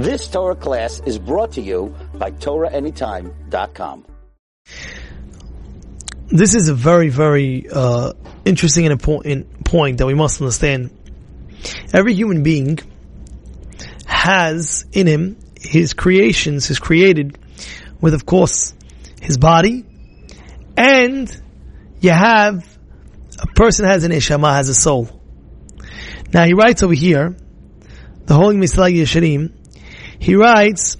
This Torah class is brought to you by TorahAnytime.com. This is a very, very uh, interesting and important point that we must understand. Every human being has in him his creations, his created, with of course his body, and you have a person has an neshama, has a soul. Now he writes over here, the Holy Mesilat Yesharim, he writes,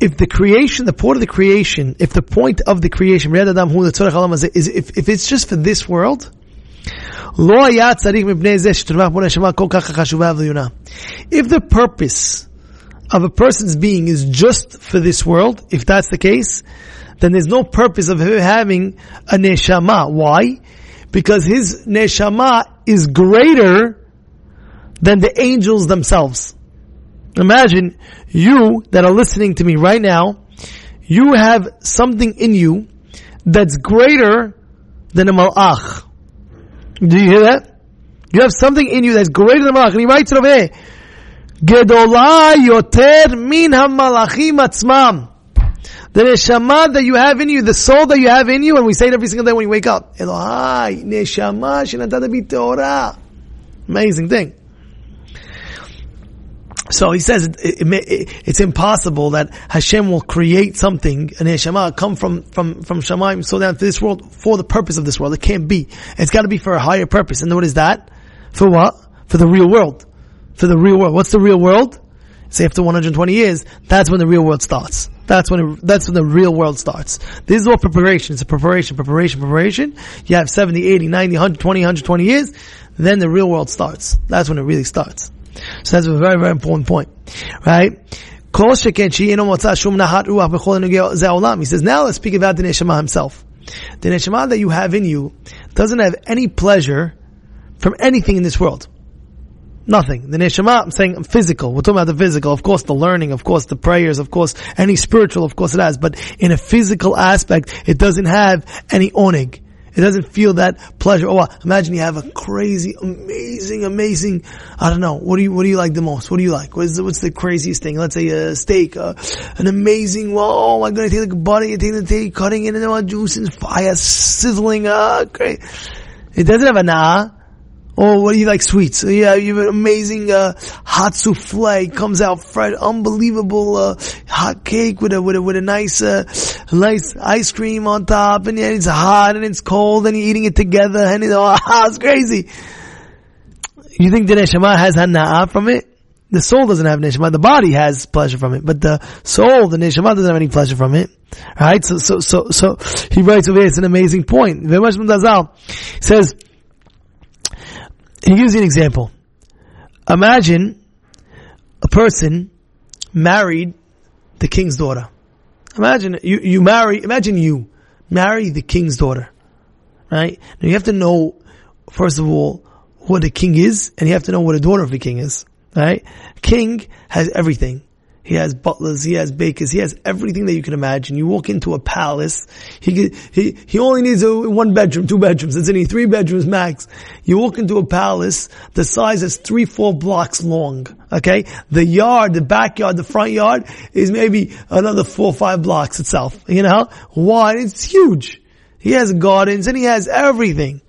if the creation, the point of the creation, if the point of the creation, is if, if it's just for this world, if the purpose of a person's being is just for this world, if that's the case, then there's no purpose of him having a neshama. Why? Because his neshama is greater than the angels themselves. Imagine you that are listening to me right now, you have something in you that's greater than a malach. Do you hear that? You have something in you that's greater than a malach. And he writes it over here. Yoter min malachim atzmam. The neshama that you have in you, the soul that you have in you, and we say it every single day when you wake up. Elohai, neshama Amazing thing. So he says it, it, it, it's impossible that Hashem will create something, an neshama, come from, from, from Shemaim, so down to this world for the purpose of this world. It can't be. It's gotta be for a higher purpose. And what is that? For what? For the real world. For the real world. What's the real world? Say after 120 years, that's when the real world starts. That's when it, that's when the real world starts. This is all preparation. It's a preparation, preparation, preparation. You have 70, 80, 90, 120, 120 years. Then the real world starts. That's when it really starts. So that's a very, very important point. Right? He says, now let's speak about the Neshama himself. The Neshama that you have in you doesn't have any pleasure from anything in this world. Nothing. The neshama, I'm saying physical. We're talking about the physical. Of course, the learning, of course, the prayers, of course, any spiritual, of course it has. But in a physical aspect, it doesn't have any onig. It doesn't feel that pleasure. Oh, imagine you have a crazy, amazing, amazing. I don't know. What do you What do you like the most? What do you like? What's the, what's the craziest thing? Let's say a steak, uh, an amazing. Well, oh my god! I take a butter, you take the take, cutting it, and all juice and fire sizzling. Uh, great. It doesn't have a nah. Or what do you like sweets? Yeah, you have an amazing uh, hot souffle comes out fresh, unbelievable uh, hot cake with a with a with a nice uh, nice ice cream on top, and yeah, it's hot and it's cold, and you're eating it together, and it's, oh, it's crazy. You think the neshama has hanaa from it? The soul doesn't have neshama. The body has pleasure from it, but the soul, the neshama, doesn't have any pleasure from it. Right? So, so, so, so he writes over here. It's an amazing point. He says he gives you an example. Imagine a person married the king's daughter. Imagine you, you marry, imagine you marry the king's daughter. Right? Now you have to know, first of all, what the king is, and you have to know what a daughter of the king is. Right? King has everything. He has butlers, he has bakers, he has everything that you can imagine. You walk into a palace, he he he only needs a one bedroom, two bedrooms. It's only three bedrooms max. You walk into a palace, the size is three, four blocks long. Okay, the yard, the backyard, the front yard is maybe another four, five blocks itself. You know why? It's huge. He has gardens and he has everything.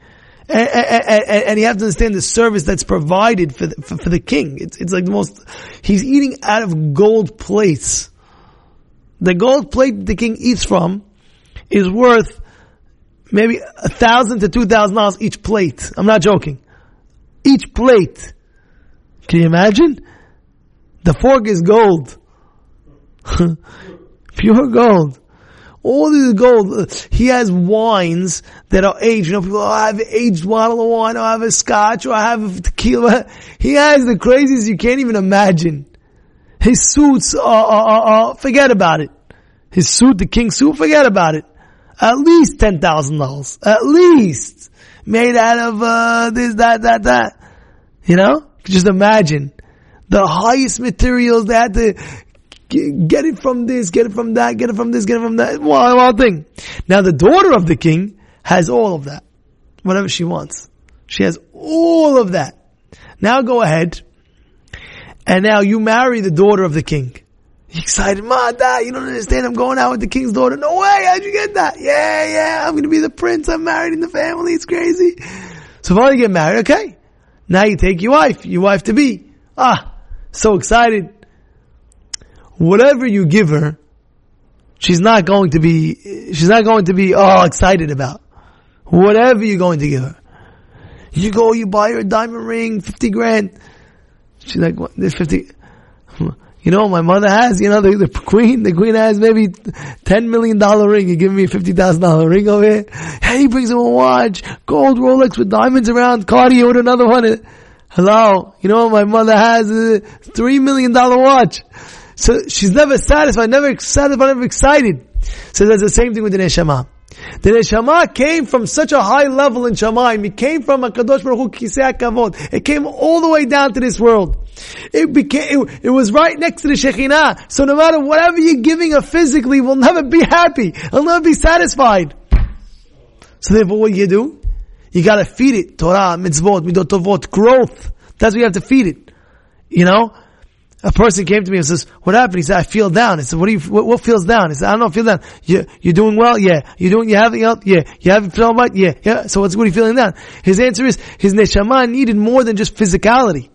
And, and, and, you have to understand the service that's provided for the, for, for, the king. It's, it's like the most, he's eating out of gold plates. The gold plate the king eats from is worth maybe a thousand to two thousand dollars each plate. I'm not joking. Each plate. Can you imagine? The fork is gold. Pure gold. All this gold. He has wines that are aged. You know, people, oh, I have aged bottle of wine, or I have a scotch, or I have a tequila. He has the craziest you can't even imagine. His suits are, are, are, forget about it. His suit, the king suit, forget about it. At least ten thousand dollars. At least made out of uh, this, that, that, that. You know, just imagine the highest materials. They had to get it from this, get it from that, get it from this, get it from that. One, one thing. Now the daughter of the king has all of that. Whatever she wants. She has all of that. Now go ahead and now you marry the daughter of the king. You excited, ma, dad, you don't understand, I'm going out with the king's daughter. No way, how'd you get that? Yeah, yeah, I'm gonna be the prince, I'm married in the family, it's crazy. So finally you get married, okay. Now you take your wife, your wife to be. Ah, so excited. Whatever you give her, she's not going to be, she's not going to be all excited about. Whatever you're going to give her. You go, you buy her a diamond ring, 50 grand. She's like, what, this 50, you know, my mother has, you know, the, the queen, the queen has maybe $10 million ring. You give me a $50,000 ring over here. Hey, he brings him a watch, gold Rolex with diamonds around, Cartier with another one. Hello, you know, my mother has a $3 million watch. So she's never satisfied, never satisfied, never excited. So that's the same thing with the Neshama. The neshama came from such a high level in Shemaim. It came from a Kadosh Baruch Hu Kisei Kavod. It came all the way down to this world. It became, it, it, was right next to the Shekhinah. So no matter whatever you're giving her physically, will never be happy. It'll never be satisfied. So therefore what you do? You gotta feed it. Torah, mitzvot, midot tovot, growth. That's what you have to feed it. You know? A person came to me and says, what happened? He said, I feel down. I said, what do you, what, what feels down? He said, I don't know, feel down. You, you're doing well? Yeah. you're doing, you having health? Yeah. You having feeling right? Yeah. Yeah. So what's, what are you feeling down? His answer is, his neshama needed more than just physicality.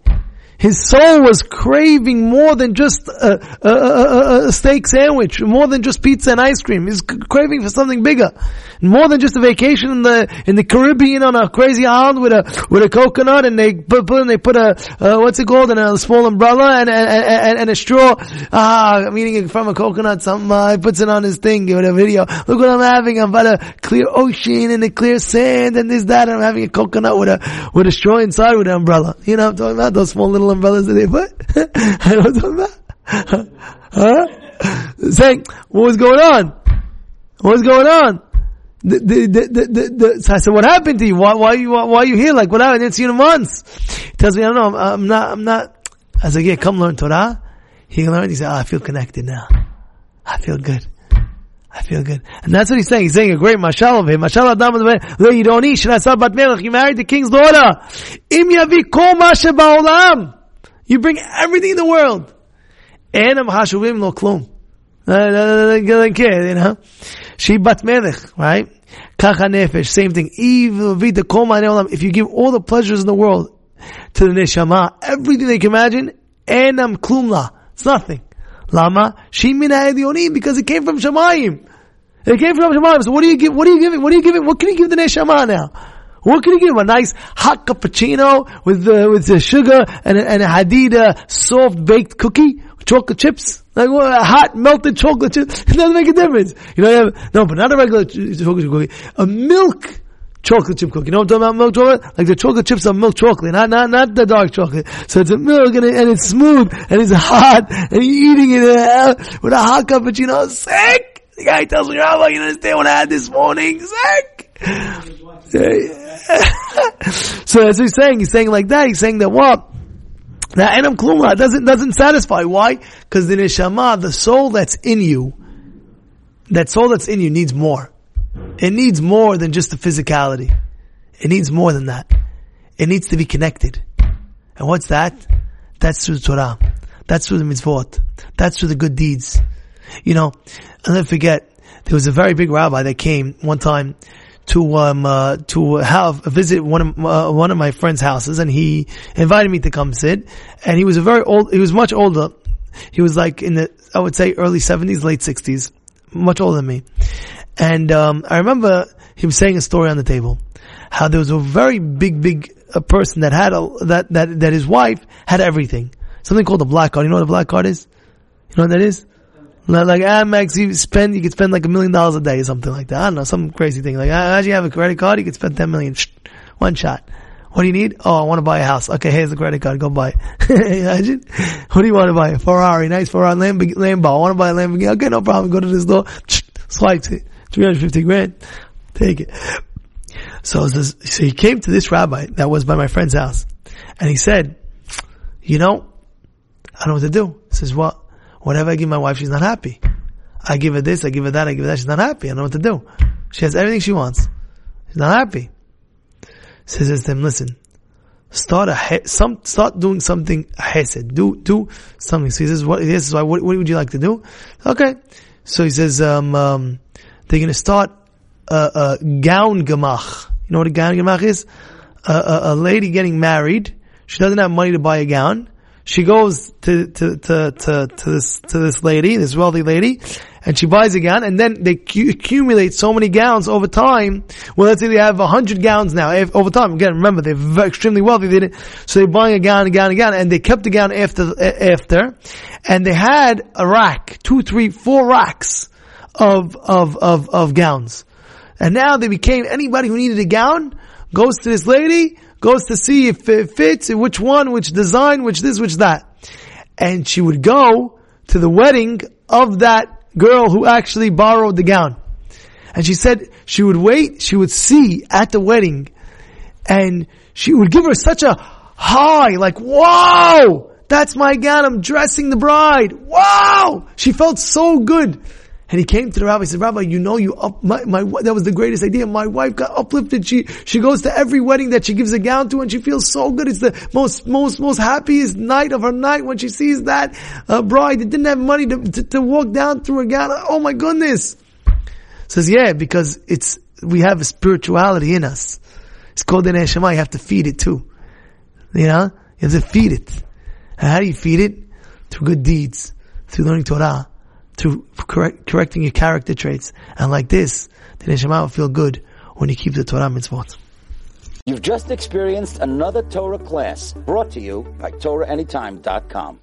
His soul was craving more than just a, a, a, a, steak sandwich, more than just pizza and ice cream. He's craving for something bigger, more than just a vacation in the in the Caribbean on a crazy island with a with a coconut, and they put, put and they put a uh, what's it called, and a small umbrella and and, and, and a straw. Ah, I'm eating it from a coconut. Something uh, puts it on his thing with a video. Look what I'm having. I'm by a clear ocean and a clear sand and this that. And I'm having a coconut with a with a straw inside with an umbrella. You know, what I'm talking about those small little umbrellas that they put. I know about. Huh? Saying, what was going on? What was going on? The, the, the, the, so I said, what happened to you? Why, why, you, why, are you here? Like, what happened? I didn't see you in months. He tells me, I don't know, I'm, I'm not, I'm not. I said, yeah, come learn Torah. He learned, he said, oh, I feel connected now. I feel good. I feel good. And that's what he's saying. He's saying a great mashal of him. Mashal adam lo yironi shenasa bat melech. You married the king's daughter. Im yavi kol ba'olam. You bring everything in the world. I'm hashuvim lo klum. Uh, uh, uh, Care, you know. She bat melech, right? Kacha nefesh, same thing. If you give all the pleasures in the world to the neshama, everything they can imagine, I'm klumla. It's nothing. Lama? She mina because it came from Shemayim. It came from Shemayim. So what are you give, what are you giving, what are you giving, what can you give the neshama now? What can you give? A nice hot cappuccino with uh, with the sugar and a, and a hadida soft baked cookie, chocolate chips, like what, a hot melted chocolate chip. It doesn't make a difference. You know, you have, no, but not a regular chocolate chip cookie. A milk chocolate chip cookie. You know what I'm talking about? Milk chocolate? Like the chocolate chips are milk chocolate, not not not the dark chocolate. So it's a milk and, it, and it's smooth and it's hot and you're eating it uh, with a hot cappuccino. Sick. The guy tells me, "Rabbi, you understand what I had this morning? Sick." so what he's saying. He's saying like that. He's saying that what? That enam kluma doesn't doesn't satisfy. Why? Because the neshama, the soul that's in you, that soul that's in you needs more. It needs more than just the physicality. It needs more than that. It needs to be connected. And what's that? That's through the Torah. That's through the mitzvot. That's through the good deeds. You know, I'll never forget, there was a very big rabbi that came one time to um uh, to have visit one of uh, one of my friend's houses, and he invited me to come sit. And he was a very old. He was much older. He was like in the I would say early seventies, late sixties, much older than me. And um, I remember him saying a story on the table, how there was a very big, big uh, person that had a, that that that his wife had everything. Something called a black card. You know what a black card is? You know what that is? Like ah, Amex, you spend, you could spend like a million dollars a day or something like that. I don't know, some crazy thing. Like ah, imagine you have a credit card, you could spend 10 million, one shot. What do you need? Oh, I want to buy a house. Okay, here's the credit card. Go buy it. Imagine. What do you want to buy? A Ferrari, nice Ferrari, Lambo. Lambo. I want to buy a Lamborghini. Okay, no problem. Go to the store. Swipe it. 350 grand. Take it. So, this, so he came to this rabbi that was by my friend's house and he said, you know, I don't know what to do. He says, what? Whatever I give my wife, she's not happy. I give her this, I give her that, I give her that, she's not happy. I don't know what to do. She has everything she wants. She's not happy. So says to him, listen, start a some start doing something hesed. Do do something. So he says, "What this is why? What, what would you like to do?" Okay. So he says, um, um, "They're going to start a, a gown gemach. You know what a gown gemach is? A, a, a lady getting married. She doesn't have money to buy a gown." She goes to, to, to, to, to this, to this lady, this wealthy lady, and she buys a gown, and then they cu- accumulate so many gowns over time. Well, let's say they have a hundred gowns now if, over time. Again, remember they're extremely wealthy. They didn't, so they're buying a gown, a gown, a gown, and they kept the gown after after, and they had a rack, two, three, four racks of of of of gowns, and now they became anybody who needed a gown goes to this lady, goes to see if it fits, which one, which design, which this, which that. And she would go to the wedding of that girl who actually borrowed the gown. And she said she would wait, she would see at the wedding, and she would give her such a high, like, wow, that's my gown, I'm dressing the bride, wow! She felt so good. And he came to the rabbi. He said, Rabbi, you know, you up, my, my, that was the greatest idea. My wife got uplifted. She, she goes to every wedding that she gives a gown to and she feels so good. It's the most, most, most happiest night of her night when she sees that uh, bride that didn't have money to, to, to walk down through a gown. Oh my goodness. Says, yeah, because it's, we have a spirituality in us. It's called the neshama. You have to feed it too. You know? You have to feed it. And how do you feed it? Through good deeds. Through learning Torah through correct, correcting your character traits. And like this, the neshama will feel good when you keep the Torah mitzvot. You've just experienced another Torah class brought to you by TorahAnytime.com.